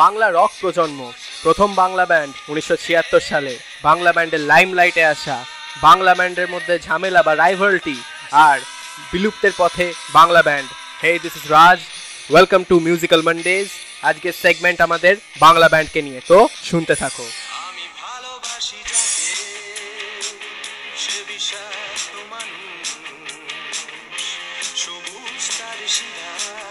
Bangla rock প্রজন্ম, প্রথম Bangla band উনিশশো ছিয়াত্তর সালে। বাংলা ব্যান্ডের লাইম লাইটে আসা, বাংলা ব্যান্ডের মধ্যে ঝামেলা বা রাইভালটি আর বিলুপ্তের পথে Bangla band. Hey this is Raj welcome to musical Mondays আজকের সেগমেন্ট আমাদের বাংলা ব্যান্ডকে নিয়ে। তো শুনতে থাকো। সবুজ তার শিরা।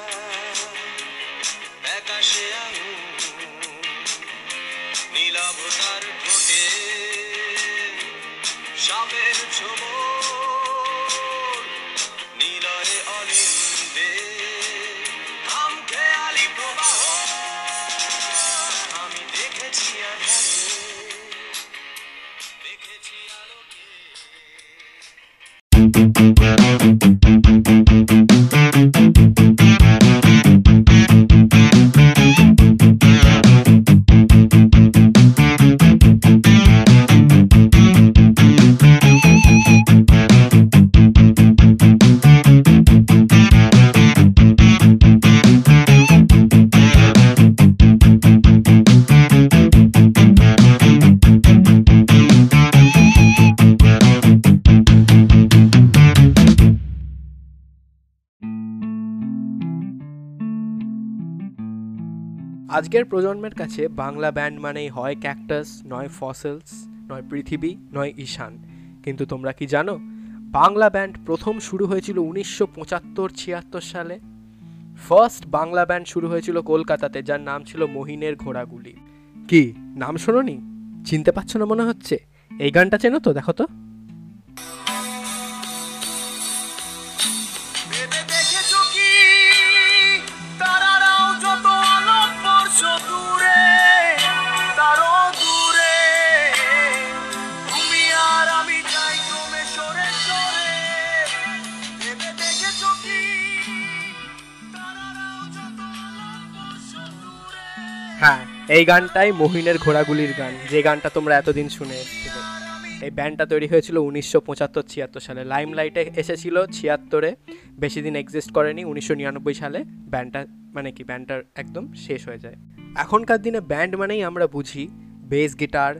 আজকের প্রজন্মের কাছে বাংলা ব্যান্ড মানেই হয় ক্যাকটাস, নয় ফসেলস, নয় পৃথিবী, নয় ঈশান। কিন্তু তোমরা কি জানো, বাংলা ব্যান্ড প্রথম শুরু হয়েছিল উনিশশো পঁচাত্তর, ছিয়াত্তর সালে। ফার্স্ট বাংলা ব্যান্ড শুরু হয়েছিল কলকাতাতে, যার নাম ছিল মহিনের ঘোড়াগুলি। কি, নাম শোনোনি? চিনতে পারছ না মনে হচ্ছে? এই গানটা চেনো তো, দেখো তো। এই গানটাই মহিনের ঘোড়াগুলির গান, যে গানটা তোমরা এতদিন শুনে এসেছিলে। এই ব্যান্ডটা তৈরি হয়েছিল উনিশশো পঁচাত্তর ছিয়াত্তর সালে। লাইমলাইটে এসেছিল ছিয়াত্তরে, বেশি দিন এক্সিস্ট করেনি, উনিশশো নিরানব্বই সালে ব্যান্ডটা মানে কি ব্যান্ডটার একদম শেষ হয়ে যায়। এখনকার দিনে ব্যান্ড মানেই আমরা বুঝি বেস গিটার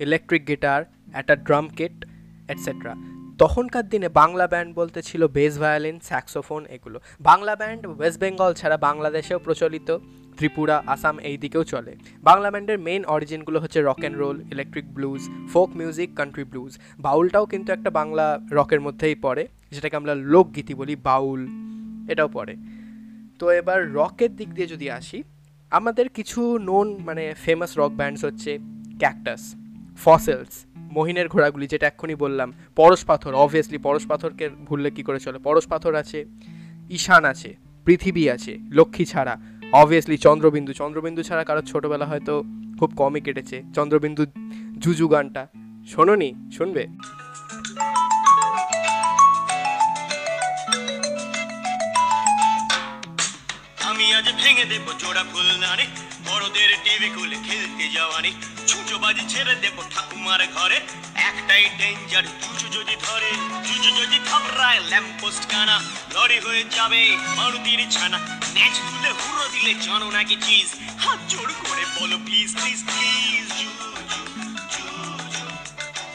ইলেকট্রিক গিটার একটা ড্রাম কিট এটসেট্রা তখনকার দিনে বাংলা ব্যান্ড বলতে ছিল বেস ভায়োলিন স্যাক্সোফোন এগুলো। বাংলা ব্যান্ড ওয়েস্ট বেঙ্গল ছাড়া বাংলাদেশেও প্রচলিত। ত্রিপুরা, আসাম এই দিকেও চলে। বাংলা ব্যান্ডের মেইন অরিজিনগুলো হচ্ছে rock and roll electric blues folk music country blues বাউলটাও কিন্তু একটা বাংলা রকের মধ্যেই পড়ে, যেটাকে আমরা লোকগীতি বলি, বাউল। এটাও পড়ে। তো এবার রকের দিক দিয়ে যদি আসি, আমাদের কিছু নোন মানে ফেমাস রক ব্যান্ডস হচ্ছে ক্যাকটাস ফসেলস মহিনের ঘোড়াগুলি, যেটা এক্ষুনি বললাম। পরশ পাথর অবভিয়াসলি পরশ পাথরকে ভুললে কী করে চলে? পরশ পাথর আছে, ঈশান আছে, পৃথিবী আছে, লক্ষ্মী ছাড়া। অবভিয়াসলি চন্দ্রবিন্দু চন্দ্রবিন্দু ছাড়া কারোর ছোটোবেলা হয়তো খুব কমই কেটেছে। চন্দ্রবিন্দু জুজু গানটা। শোনোনি? শুনবে? আমি আজ ভেঙে দেব জোড়া ফুলদানি, বড়দের টিভি খুলে খেলতে যাওয়ানি ছুঁচো বাজি ছেড়ে দেব ঠাকুমার ঘরে একটাই ডেঞ্জার জুজু যদি ধরে জুজু যদি থাবড়ায় ল্যাম্পোস্ট কানা, লরি হয়ে যাবে, মারুতির ছানা। ন্যাচ তুলে হুড়ো দিলে জানো নাকি চিজ হাত জোড় করে বলো প্লিজ প্লিজ প্লিজ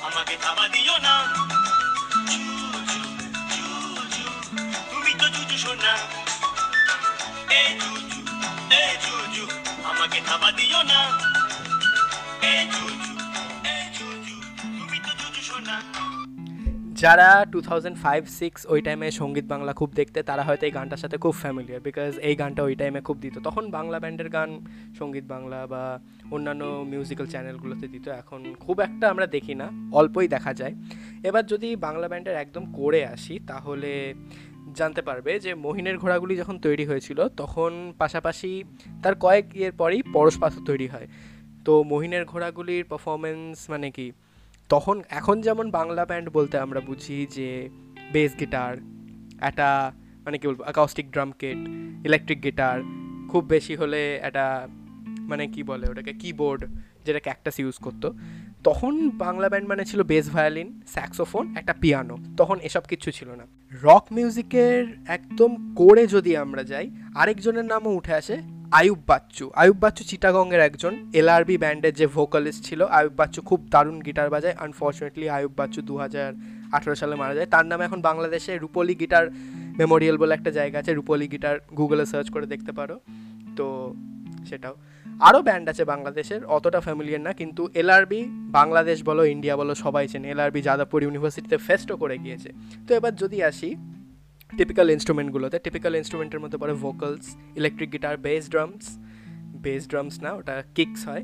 আমাকে থাবা দিও না। তুমি তো জুজু শোনা এ জুজু এ জুজু আমাকে থাবা দিও না। এ জুজু যারা টু থাউজেন্ড ফাইভ সিক্স ওই টাইমে সংগীত বাংলা খুব দেখতে, তারা হয়তো এই গানটার সাথে খুব ফ্যামিলিয়ার বিকজ এই গানটা ওই টাইমে খুব দিত। তখন বাংলা ব্যান্ডের গান, সংগীত বাংলা বা অন্যান্য মিউজিক্যাল চ্যানেলগুলোতে দিত। এখন খুব একটা আমরা দেখি না, অল্পই দেখা যায়। এবার যদি বাংলা ব্যান্ডের একদম করে আসি, তাহলে জানতে পারবে যে মহিনের ঘোড়াগুলি যখন তৈরি হয়েছিল, তখন পাশাপাশি তার কয়েক ইয়ের পরেই পরশ পাথর তৈরি হয়। তো মহিনের ঘোড়াগুলির পারফরমেন্স মানে কি? তখন, এখন যেমন বাংলা ব্যান্ড বলতে আমরা বুঝি যে বেস গিটার একটা মানে কী বলব acoustic drum kit electric guitar খুব বেশি হলে একটা মানে কি বলে ওটাকে কিবোর্ড যেটা ক্যাকটাস ইউজ করতো। তখন বাংলা ব্যান্ড মানে ছিল বেস ভায়োলিন স্যাক্সোফোন একটা পিয়ানো তখন এসব কিছু ছিল না। রক মিউজিকের একদম কোরে যদি আমরা যাই, আরেকজনের নামও উঠে আসে আয়ুব বাচ্চু। আয়ুব বাচ্চু চিটাগংয়ের একজন। এলআরবি ব্যান্ডের যে ভোকালিস্ট ছিল, আয়ুব বাচ্চু খুব দারুণ গিটার বাজায়। আনফর্চুনেটলি আয়ুব বাচ্চু দু হাজার আঠেরো সালে মারা যায়। তার নামে এখন বাংলাদেশে রূপলি গিটার মেমোরিয়াল বলে একটা জায়গা আছে। রূপলি গিটার গুগলে সার্চ করে দেখতে পারো। তো সেটাও। আরও ব্যান্ড আছে বাংলাদেশের, অতটা ফ্যামিলিয়ার না, কিন্তু এলআরবি বাংলাদেশ বলো ইন্ডিয়া বলো, সবাই চেনে। এলআরবি যাদবপুর ইউনিভার্সিটিতে ফেস্টও করে গিয়েছে। তো এবার যদি আসি টিপিক্যাল ইনস্ট্রুমেন্টগুলোতে টিপিক্যাল ইনস্ট্রুমেন্টের মধ্যে পড়ে vocals electric guitar bass drums bass drums না, ওটা কিকস হয়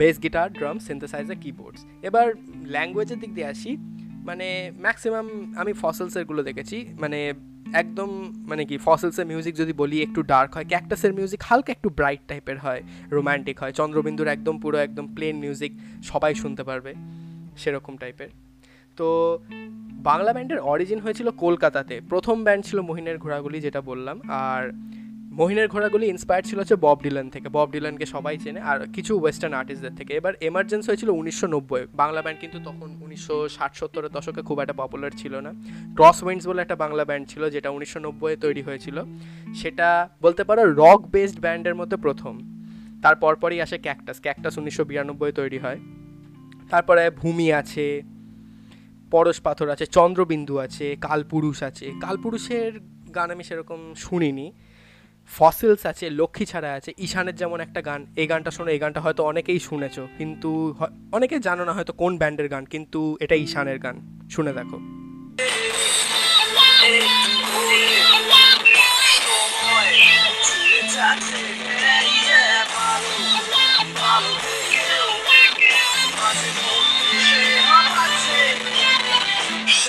bass guitar drum synthesizer keyboards এবার ল্যাঙ্গুয়েজের দিক দিয়ে আসি মানে ম্যাক্সিমাম আমি ফসলসেরগুলো দেখেছি মানে একদম মানে কি ফসলসের মিউজিক যদি বলি একটু ডার্ক হয় ক্যাকটাসের মিউজিক হালকা একটু ব্রাইট টাইপের হয় রোম্যান্টিক হয়, চন্দ্রবিন্দুর একদম পুরো একদম প্লেন মিউজিক সবাই শুনতে পারবে, সেরকম টাইপের তো বাংলা ব্যান্ডের অরিজিন হয়েছিল কলকাতাতে। প্রথম ব্যান্ড ছিল মহিনের ঘোড়াগুলি, যেটা বললাম। আর মহিনের ঘোড়াগুলি ইন্সপায়ার ছিল হচ্ছে বব ডিলান থেকে। বব ডিলানকে সবাই চেনে। আর কিছু ওয়েস্টার্ন আর্টিস্টদের থেকে। এবার এমার্জেন্স হয়েছিল উনিশশো নব্বই। বাংলা ব্যান্ড কিন্তু তখন উনিশশো ষাট সত্তরের দশকে খুব একটা পপুলার ছিল না। ক্রস উইন্ডস বলে একটা বাংলা ব্যান্ড ছিল, যেটা উনিশশো নব্বইয়ে তৈরি হয়েছিল। সেটা বলতে পারো রক বেসড ব্যান্ডের মধ্যে প্রথম। তার পরপরই আসে ক্যাকটাস ক্যাকটাস উনিশশো বিরানব্বই তৈরি হয়। তারপরে ভূমি আছে। পরশ পাথর আছে, চন্দ্রবিন্দু আছে, কালপুরুষ আছে। কালপুরুষের গান আমি সেরকম শুনিনি। ফসিলস আছে লক্ষ্মী ছাড়া আছে, ঈশানের যেমন একটা গান, এই গানটা শোনো, এই গানটা হয়তো অনেকেই শুনেছো, কিন্তু অনেকে জানো না হয়তো কোন ব্যান্ডের গান, কিন্তু এটা ঈশানের গান, শুনে দেখো।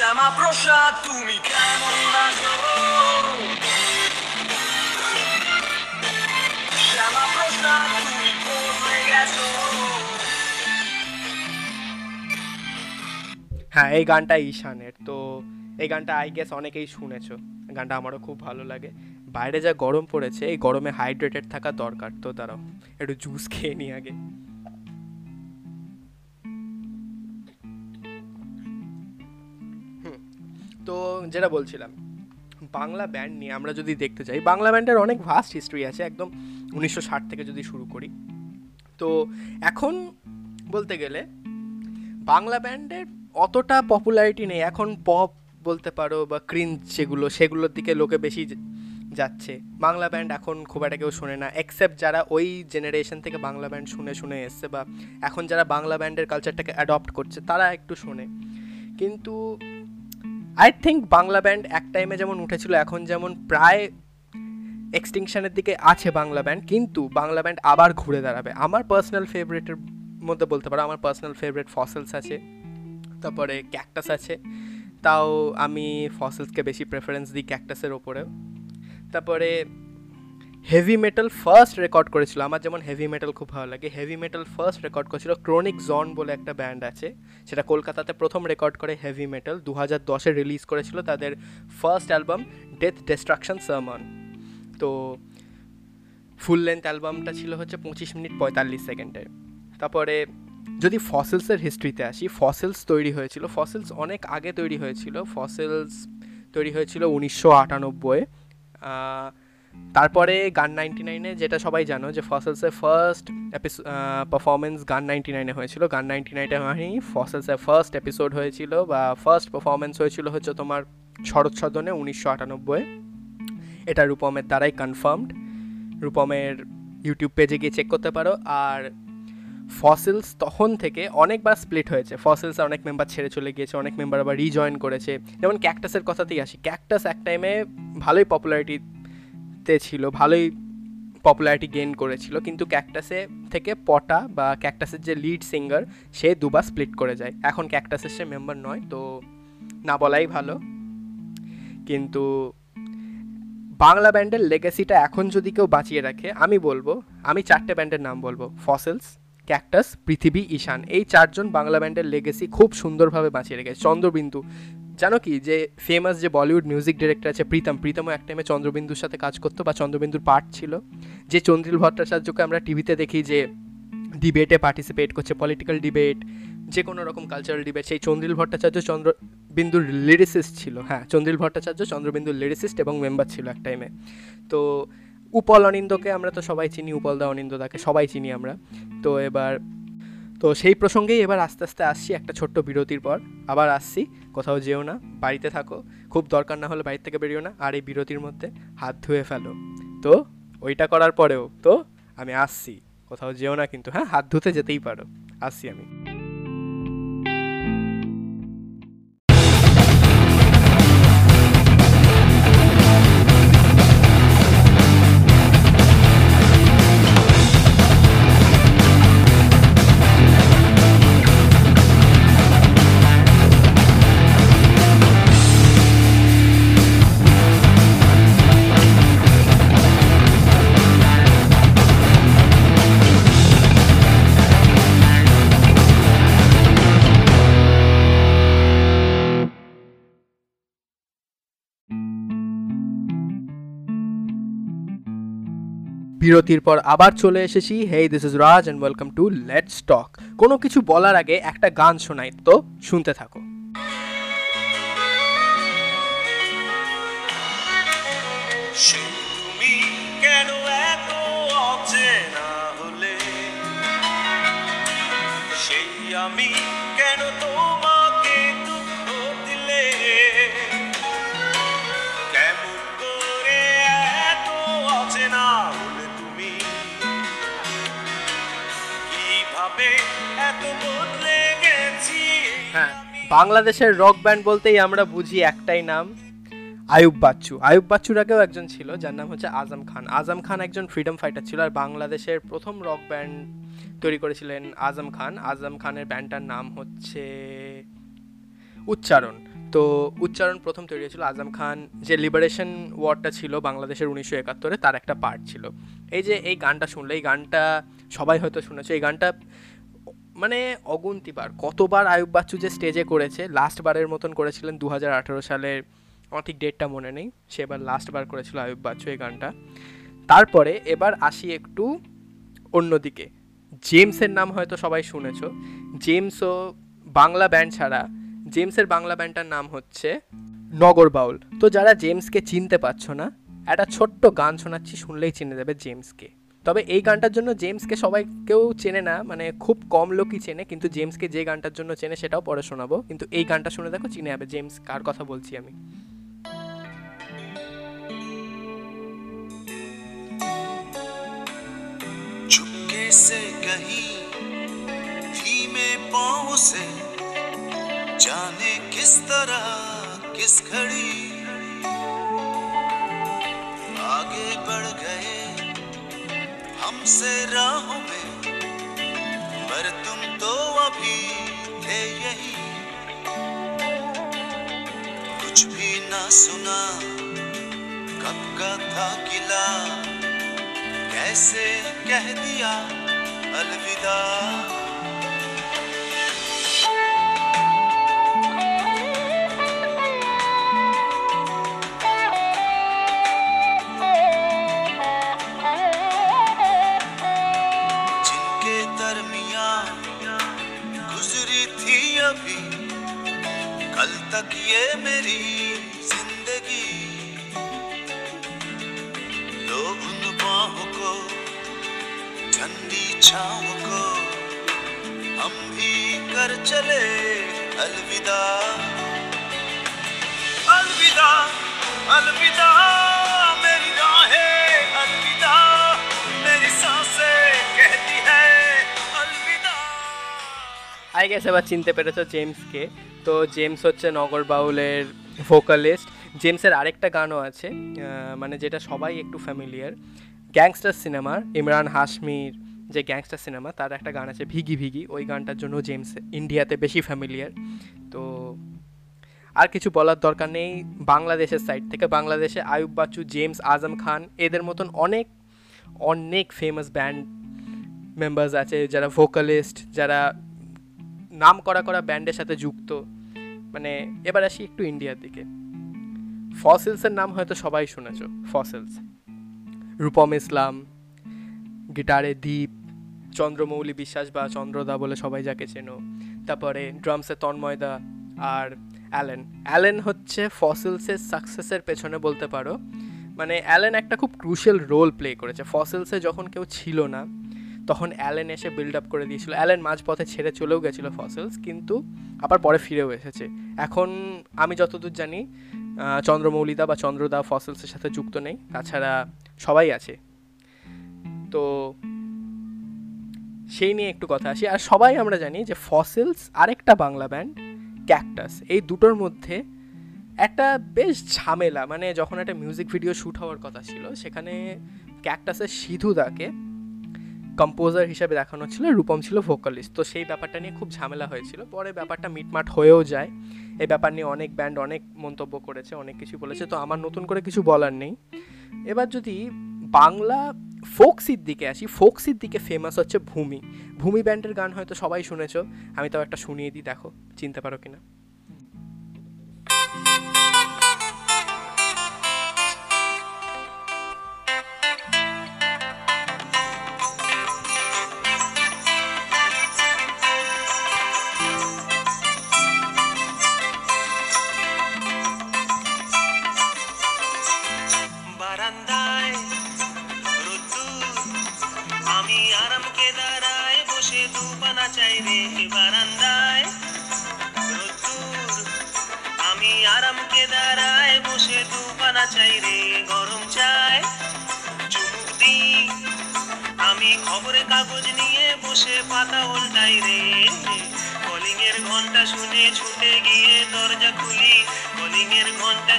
শ্যামা প্রসাদ তুমি কেমন আছো শ্যামা প্রসাদ তুমি বদলে গেছো হ্যাঁ এই গানটা ঈশানের, তো এই গানটা আই গেস অনেকেই শুনেছো। গানটা আমারও খুব ভালো লাগে। বাইরে যা গরম পড়েছে, এই গরমে হাইড্রেটেড থাকা দরকার, তো তারাও একটু জুস খেয়ে নি আগে। তো যেটা বলছিলাম, বাংলা ব্যান্ড নিয়ে আমরা যদি দেখতে চাই, বাংলা ব্যান্ডের অনেক ভাস্ট হিস্ট্রি আছে, একদম উনিশশো ষাট থেকে যদি শুরু করি। তো এখন বলতে গেলে, বাংলা ব্যান্ডের অতটা পপুলারিটি নেই। এখন পপ বলতে পারো বা ক্রিঞ্জ যেগুলো, সেগুলোর দিকে লোকে বেশি যাচ্ছে। বাংলা ব্যান্ড এখন খুব একটা কেউ শোনে না এক্সেপ্ট যারা ওই জেনারেশন থেকে বাংলা ব্যান্ড শুনে শুনে এসছে বা এখন যারা বাংলা ব্যান্ডের কালচারটাকে অ্যাডপ্ট করছে, তারা একটু শোনে। কিন্তু আই থিঙ্ক বাংলা ব্যান্ড এক টাইমে যেমন উঠেছিল, এখন যেমন প্রায় এক্সটিংশনের দিকে আছে বাংলা ব্যান্ড কিন্তু বাংলা ব্যান্ড আবার ঘুরে দাঁড়াবে। আমার পার্সোনাল ফেভারিটের মধ্যে বলতে পারো, আমার পার্সোনাল ফেভারিট ফসেলস আছে, তারপরে ক্যাকটাস আছে, তাও আমি ফসেলসকে বেশি প্রেফারেন্স দিই ক্যাকটাসের ওপরেও। তারপরে হেভি মেটাল ফার্স্ট রেকর্ড করেছিল। আমার যেমন হেভি মেটাল খুব ভালো লাগে। হেভি মেটাল ফার্স্ট রেকর্ড করেছিল ক্রনিক জন বলে একটা ব্যান্ড আছে। সেটা কলকাতাতে প্রথম রেকর্ড করে হেভি মেটাল দু হাজার দশে রিলিজ করেছিল তাদের first album death destruction sermon তো ফুল লেন্থ অ্যালবামটা ছিল হচ্ছে পঁচিশ মিনিট পঁয়তাল্লিশ সেকেন্ডের তারপরে যদি ফসেলসের হিস্ট্রিতে আসি, ফসেলস তৈরি হয়েছিল। ফসেলস অনেক আগে তৈরি হয়েছিল। ফসেলস তৈরি হয়েছিল উনিশশো আটানব্বই তারপরে গান নাইনটি নাইনে যেটা সবাই জানো যে ফসলসের ফার্স্ট পারফরমেন্স গান নাইনটি নাইনে হয়েছিল। গান নাইনটি নাইনে হয়নি ফসলসের ফার্স্ট এপিসোড হয়েছিল বা ফার্স্ট পারফরমেন্স হয়েছিল হচ্ছে তোমার শরৎ সদনে উনিশশো আটানব্বই। এটা রূপমের দ্বারাই কনফার্মড রূপমের ইউটিউব পেজে গিয়ে চেক করতে পারো। আর ফসিলস তখন থেকে অনেকবার স্প্লিট হয়েছে। ফসিলস অনেক মেম্বার ছেড়ে চলে গিয়েছে, অনেক মেম্বার আবার রিজয়েন করেছে। যেমন ক্যাকটাসের কথাতেই আসি। ক্যাকটাস এক টাইমে ভালোই পপুলারিটিতে ছিল, ভালোই পপুলারিটি গেইন করেছিল, কিন্তু ক্যাকটাসে থেকে পটা বা ক্যাকটাসের যে লিড সিঙ্গার সে দুবার স্প্লিট করে যায়। এখন ক্যাকটাসের সে মেম্বার নয়, তো না বলাই ভালো। কিন্তু বাংলা ব্যান্ডের লেগাসিটা এখন যদি কেউ বাঁচিয়ে রাখে, আমি বলব, আমি চারটে ব্যান্ডের নাম বলব ফসেলস ক্যাকটাস পৃথিবী, ঈশান। এই চারজন বাংলা ব্যান্ডের লেগেসি খুব সুন্দরভাবে বাঁচিয়ে রেখেছে। চন্দ্রবিন্দু জানো কি, যে ফেমাস যে বলিউড মিউজিক ডিরেক্টর আছে প্রীতম, প্রীতমও এক টাইমে চন্দ্রবিন্দুর সাথে কাজ করতো বা চন্দ্রবিন্দুর পার্ট ছিল। যে চন্দ্রিল ভট্টাচার্যকে আমরা টিভিতে দেখি যে ডিবেটে পার্টিসিপেট করছে পলিটিক্যাল ডিবেট যে কোনো রকম কালচারাল ডিবেট সেই চন্দ্রিল ভট্টাচার্য চন্দ্রবিন্দুর লিরিসিস্ট ছিল। হ্যাঁ চন্দ্রিল ভট্টাচার্য চন্দ্রবিন্দুর লিরিসিস্ট এবং মেম্বার ছিল এক টাইমে তো উপল অনিন্দকে আমরা তো সবাই চিনি, উপলদা অনিন্দদাকে সবাই চিনি আমরা। তো এবার তো সেই প্রসঙ্গেই এবার আস্তে আস্তে আসছি একটা ছোট্ট বিরতির পর। আবার আসছি, কোথাও যেও না, বাড়িতে থাকো। খুব দরকার না হলে বাড়ির থেকে বেরিও না, আর এই বিরতির মধ্যে হাত ধুয়ে ফেলো। তো, ওইটা করার পরেও, তো, আমি আসছি। কোথাও যেও না কিন্তু হ্যাঁ হাত ধুতে যেতেই পারো। আসছি আমি। বিরতির পর আবার চলে এসেছি। Hey this is Raj and welcome to let's talk কোনো কিছু বলার আগে একটা গান শোনাই, তো শুনতে থাকো। আমি হ্যাঁ বাংলাদেশের রক ব্যান্ড বলতেই আমরা বুঝি একটাই নাম, আয়ুব বাচ্চু। আয়ুব বাচ্চুর আগেও একজন ছিল, যার নাম হচ্ছে আজম খান। আজম খান একজন ফ্রিডম ফাইটার ছিল আর বাংলাদেশের প্রথম রক ব্যান্ড তৈরি করেছিলেন আজম খান। আজম খানের ব্যান্ডটার নাম হচ্ছে উচ্চারণ। তো উচ্চারণ প্রথম তৈরি হয়েছিল আজম খান। যে লিবারেশন ওয়ারটা ছিল বাংলাদেশের উনিশশো একাত্তরে, তার একটা পার্ট ছিল। এই যে এই গানটা শুনলে, এই গানটা সবাই হয়তো শুনেছে, এই গানটা মানে অগুন্তিবার কতবার আয়ুব বাচ্চু যে স্টেজে করেছে লাস্ট বারের মতন করেছিলেন দু হাজার আঠেরো সালের, আমার ঠিক ডেটটা মনে নেই, সে এবার লাস্ট বার করেছিল আয়ুব বাচ্চু এই গানটা। তারপরে এবার আসি একটু অন্যদিকে। জেমসের নাম হয়তো সবাই শুনেছ। জেমসও বাংলা ব্যান্ড ছাড়া জেমসের বাংলা ব্যান্ডটার নাম হচ্ছে নগর বাউল। তো যারা জেমসকে চিনতে পারছ না, একটা ছোট্ট গান শোনাচ্ছি, শুনলেই চিনে যাবে জেমসকে তবে এই গানটার জন্য জেমসকে সবাই কেউ চেনে না মানে খুব কম লোকই চেনে কিন্তু জেমসকে যে গানটার জন্য চেনে সেটাও পরে শোনাবো কিন্তু এই গানটা শুনে দেখো চিনে যাবে জেমস কার কথা বলছি আমি चुपके से कहीं धीमे पाँव से जाने किस तरह किस घड़ी आगे बढ़ गए हमसे राहों में पर तुम तो अभी थे यही। कुछ भी ना सुना, कब का था गिला कैसे कह दिया अलविदा। ये मेरी গেস এবার চিনতে পেরেছ জেমসকে তো জেমস হচ্ছে নগর বাউলের ভোকালিস্ট জেমসের আরেকটা গানও আছে মানে যেটা সবাই একটু ফ্যামিলিয়ার গ্যাংস্টার সিনেমার ইমরান হাশমির যে গ্যাংস্টার সিনেমা তার একটা গান আছে ভিগি ভিগি ওই গানটার জন্য জেমস ইন্ডিয়াতে বেশি ফ্যামিলিয়ার তো আর কিছু বলার দরকার নেই, বাংলাদেশের সাইড থেকে। বাংলাদেশে আয়ুব বাচ্চু জেমস আজম খান, এদের মতন অনেক অনেক ফেমাস ব্যান্ড মেম্বার্স আছে যারা ভোকালিস্ট যারা নাম করা করা ব্যান্ডের সাথে যুক্ত। মানে এবার আসি একটু ইন্ডিয়ার দিকে। ফসেলসের নাম হয়তো সবাই শুনেছ ফসেলস রূপম ইসলাম, গিটারে দ্বীপ চন্দ্রমৌলি বিশ্বাস বা চন্দ্রদা বলে সবাই যাকে চেনো। তারপরে ড্রামসে তন্ময়দা আর অ্যালেন। অ্যালেন হচ্ছে ফসেলসের সাকসেসের পেছনে বলতে পারো। মানে অ্যালেন একটা খুব ক্রুশিয়াল রোল প্লে করেছে। ফসেলসে যখন কেউ ছিল না তখন অ্যালেন এসে বিল্ড আপ করে দিয়েছিল। অ্যালেন মাঝপথে ছেড়ে চলেও গেছিল ফসেলস কিন্তু আবার পরে ফিরেও এসেছে। এখন আমি যতদূর জানি চন্দ্রমৌলিদা বা চন্দ্রদা ফসেলসের সাথে যুক্ত নেই, তাছাড়া সবাই আছে। তো সেই নিয়ে একটু কথা আসি। আর সবাই আমরা জানি যে ফসেলস আরেকটা বাংলা ব্যান্ড ক্যাকটাস এই দুটোর মধ্যে একটা বেশ ঝামেলা মানে যখন একটা মিউজিক ভিডিও শ্যুট হওয়ার কথা ছিল, সেখানে ক্যাকটাসের সিধুদাকে কম্পোজার হিসেবে দেখানো ছিল, রূপম ছিল ভোকালিস্ট তো সেই ব্যাপারটা নিয়ে খুব ঝামেলা হয়েছিল। পরে ব্যাপারটা মিটমাট হয়েও যায়। এই ব্যাপার নিয়ে অনেক ব্যান্ড অনেক মন্তব্য করেছে, অনেক কিছু বলেছে। তো আমার নতুন করে কিছু বলার নেই। এবার যদি বাংলা ফোকসির দিকে আসি ফোকসির দিকে ফেমাস হচ্ছে ভূমি। ভূমি ব্যান্ডের গান হয়তো সবাই শুনেছো। আমি তাও একটা শুনিয়ে দিই, দেখো। চিনতে পারো কিনা?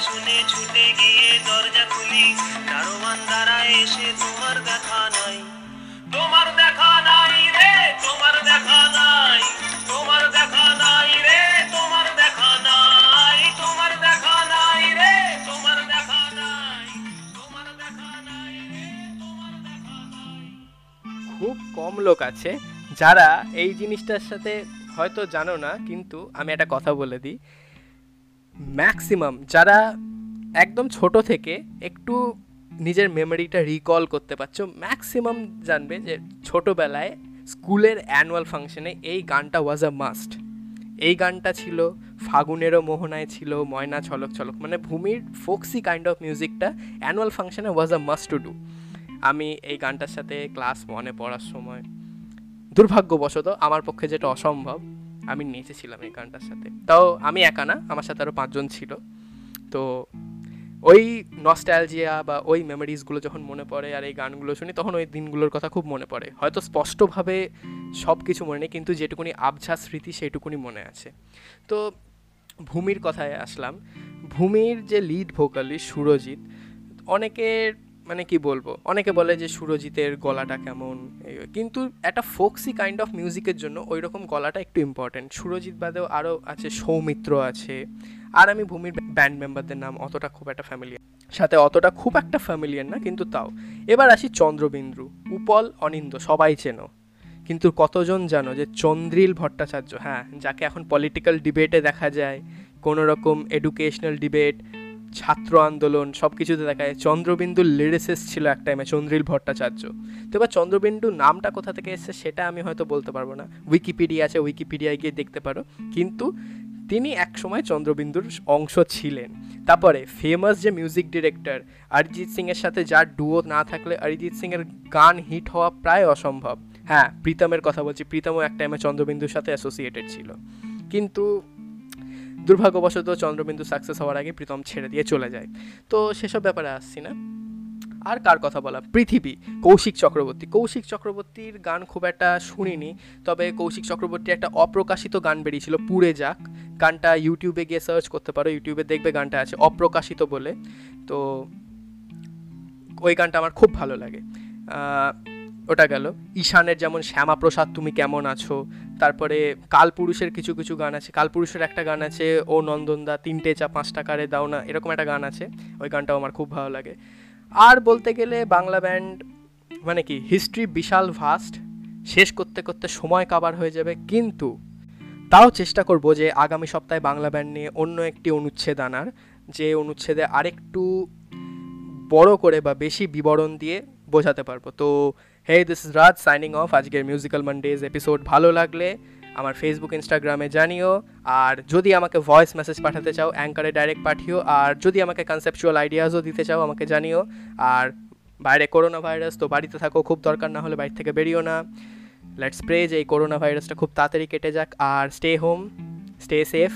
শুনে ছুটে গিয়ে দরজা খুলি। দারোয়ান দাঁড়ায় এসে, তোমার দেখা নাই। তোমার দেখা নাই রে, তোমার দেখা নাই। তোমার দেখা নাই রে, তোমার দেখা নাই। তোমার দেখা নাই রে, তোমার দেখা নাই। তোমার দেখা নাই রে, তোমার দেখা নাই। খুব কম লোক আছে যারা এই জিনিসটার সাথে হয়তো জানো না, কিন্তু আমি একটা কথা বলে দিই। ম্যাক্সিমাম যারা একদম ছোট থেকে একটু নিজের মেমোরিটা রিকল করতে পারছ, ম্যাক্সিমাম জানবে যে ছোটোবেলায় স্কুলের অ্যানুয়াল ফাংশনে এই গানটা ওয়াজ আ মাস্ট এই গানটা ছিল, ফাগুনেরও মোহনায় ছিল, ময়না ছলক ছলক মানে ভূমির ফোকসি কাইন্ড অফ মিউজিকটা অ্যানুয়াল ফাংশনে was a must to do আমি এই গানটার সাথে ক্লাস ওয়ানে পড়ার সময়, দুর্ভাগ্যবশত আমার পক্ষে যেটা অসম্ভব আমি নেচেছিলাম এই গানটার সাথে। তাও আমি একা না, আমার সাথে আরও পাঁচজন ছিল। তো ওই নস্টালজিয়া বা ওই মেমোরিজগুলো যখন মনে পড়ে আর এই গানগুলো শুনি, তখন ওই দিনগুলোর কথা খুব মনে পড়ে। হয়তো স্পষ্টভাবে সব কিছু মনে নেই, কিন্তু যেটুকুনি আবঝা স্মৃতি সেইটুকুনি মনে আছে। তো ভূমির কথায় আসলাম। ভূমির যে লিড ভোকালিস্ট সুরজিৎ, অনেকের মানে কি বলব? অনেকে বলে যে সুরজিতের গলাটা কেমন? কিন্তু একটা ফোকসি কাইন্ড অফ মিউজিকের জন্য ওই রকম গলাটা একটু ইম্পর্টেন্ট সুরজিৎ বাদেও আরও আছে সৌমিত্র আছে আর আমি ভূমির ব্যান্ড মেম্বারদের নাম অতটা খুব একটা ফ্যামিলিয়ার সাথে অতটা খুব একটা ফ্যামিলিয়ার না কিন্তু তাও। এবার আসি চন্দ্রবিন্দু উপল অনিন্দ সবাই চেনো। কিন্তু কতজন জানো যে চন্দ্রিল ভট্টাচার্য? হ্যাঁ যাকে এখন পলিটিক্যাল ডিবেটে দেখা যায় কোনো রকম এডুকেশনাল ডিবেট ছাত্র আন্দোলন সব কিছুতে দেখা যায় চন্দ্রবিন্দু লিরিসিস ছিল এক টাইমে চন্দ্রিল ভট্টাচার্য। তো এবার চন্দ্রবিন্দু নামটা কোথা থেকে এসেছে সেটা আমি হয়তো বলতে পারব না। উইকিপিডিয়া আছে উইকিপিডিয়ায় গিয়ে দেখতে পারো। কিন্তু তিনি একসময় চন্দ্রবিন্দুর অংশ ছিলেন। তারপরে ফেমাস যে মিউজিক ডিরেক্টর অরিজিৎ সিংয়ের সাথে যার ডুও না থাকলে অরিজিৎ সিংয়ের গান হিট হওয়া প্রায় অসম্ভব। হ্যাঁ প্রীতমের কথা বলছি। প্রীতমও এক টাইমে চন্দ্রবিন্দুর সাথে অ্যাসোসিয়েটেড ছিল। কিন্তু দুর্ভাগ্যবশত চন্দ্রবিন্দু সাকসেস হওয়ার আগে প্রীতম ছেড়ে দিয়ে চলে যায়। তো সেসব ব্যাপারে আসছি না। আর কার কথা বলা? পৃথিবী, কৌশিক চক্রবর্তী। কৌশিক চক্রবর্তীর গান খুব একটা শুনিনি, তবে কৌশিক চক্রবর্তী একটা অপ্রকাশিত গান বেরিয়েছিল, পুড়ে যাক। গানটা ইউটিউবে গিয়ে সার্চ করতে পারো। ইউটিউবে দেখবে গানটা আছে, অপ্রকাশিত বলে। তো ওই গানটা আমার খুব ভালো লাগে। ওটা গেল। ঈশানের যেমন শ্যামাপ্রসাদ, তুমি কেমন আছো? তারপরে কালপুরুষের কিছু কিছু গান আছে। কালপুরুষের একটা গান আছে, ও নন্দনদা, তিনটে চা পাঁচ টাকারে দাও না, এরকম একটা গান আছে। ওই গানটাও আমার খুব ভালো লাগে। আর বলতে গেলে বাংলা ব্যান্ড মানে কি, হিস্ট্রি বিশাল ভাস্ট। শেষ করতে করতে সময় কাবার হয়ে যাবে, কিন্তু তাও চেষ্টা করব যে আগামী সপ্তাহে বাংলা ব্যান্ড নিয়ে অন্য একটি অনুচ্ছেদ আনার, যে অনুচ্ছেদে আরেকটু বড় করে বা বেশি বিবরণ দিয়ে বোঝাতে পারব। তো hey this is Raj signing off আজকের মিউজিক্যাল মানডেজ এপিসোড ভালো লাগলে আমার ফেসবুক ইনস্টাগ্রামে জানিও। আর যদি আমাকে ভয়েস মেসেজ পাঠাতে চাও অ্যাঙ্কারে ডাইরেক্ট পাঠিও। আর যদি আমাকে কনসেপচুয়াল আইডিয়াসও দিতে চাও, আমাকে জানিও। আর বাইরে করোনা ভাইরাস তো বাড়িতে থাকো, খুব দরকার না হলে বাইরে থেকে বেরিও না। লেটস প্রে যে এই করোনা ভাইরাসটা খুব তাড়াতাড়ি কেটে যাক। আর stay home stay safe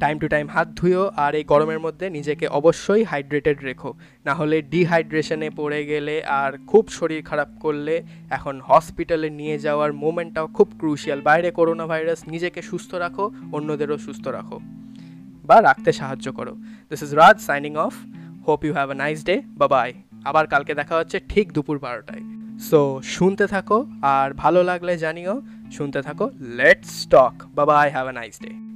time to time হাত ধুয়েও আর এই গরমের মধ্যে নিজেকে অবশ্যই হাইড্রেটেড রেখো। না হলে ডিহাইড্রেশনে পড়ে গেলে আর খুব শরীর খারাপ করলে এখন হসপিটালে নিয়ে যাওয়ার মোমেন্টটাও খুব ক্রুশিয়াল বাইরে করোনা ভাইরাস নিজেকে সুস্থ রাখো, অন্যদেরও সুস্থ রাখো। বা রাখতে সাহায্য করো। This is Raj signing off hope you have a nice day বা বাই আবার কালকে দেখা হচ্ছে ঠিক দুপুর বারোটায়। সো শুনতে থাকো আর ভালো লাগলে জানিও। শুনতে থাকো। লেটস টক বা bye have a nice day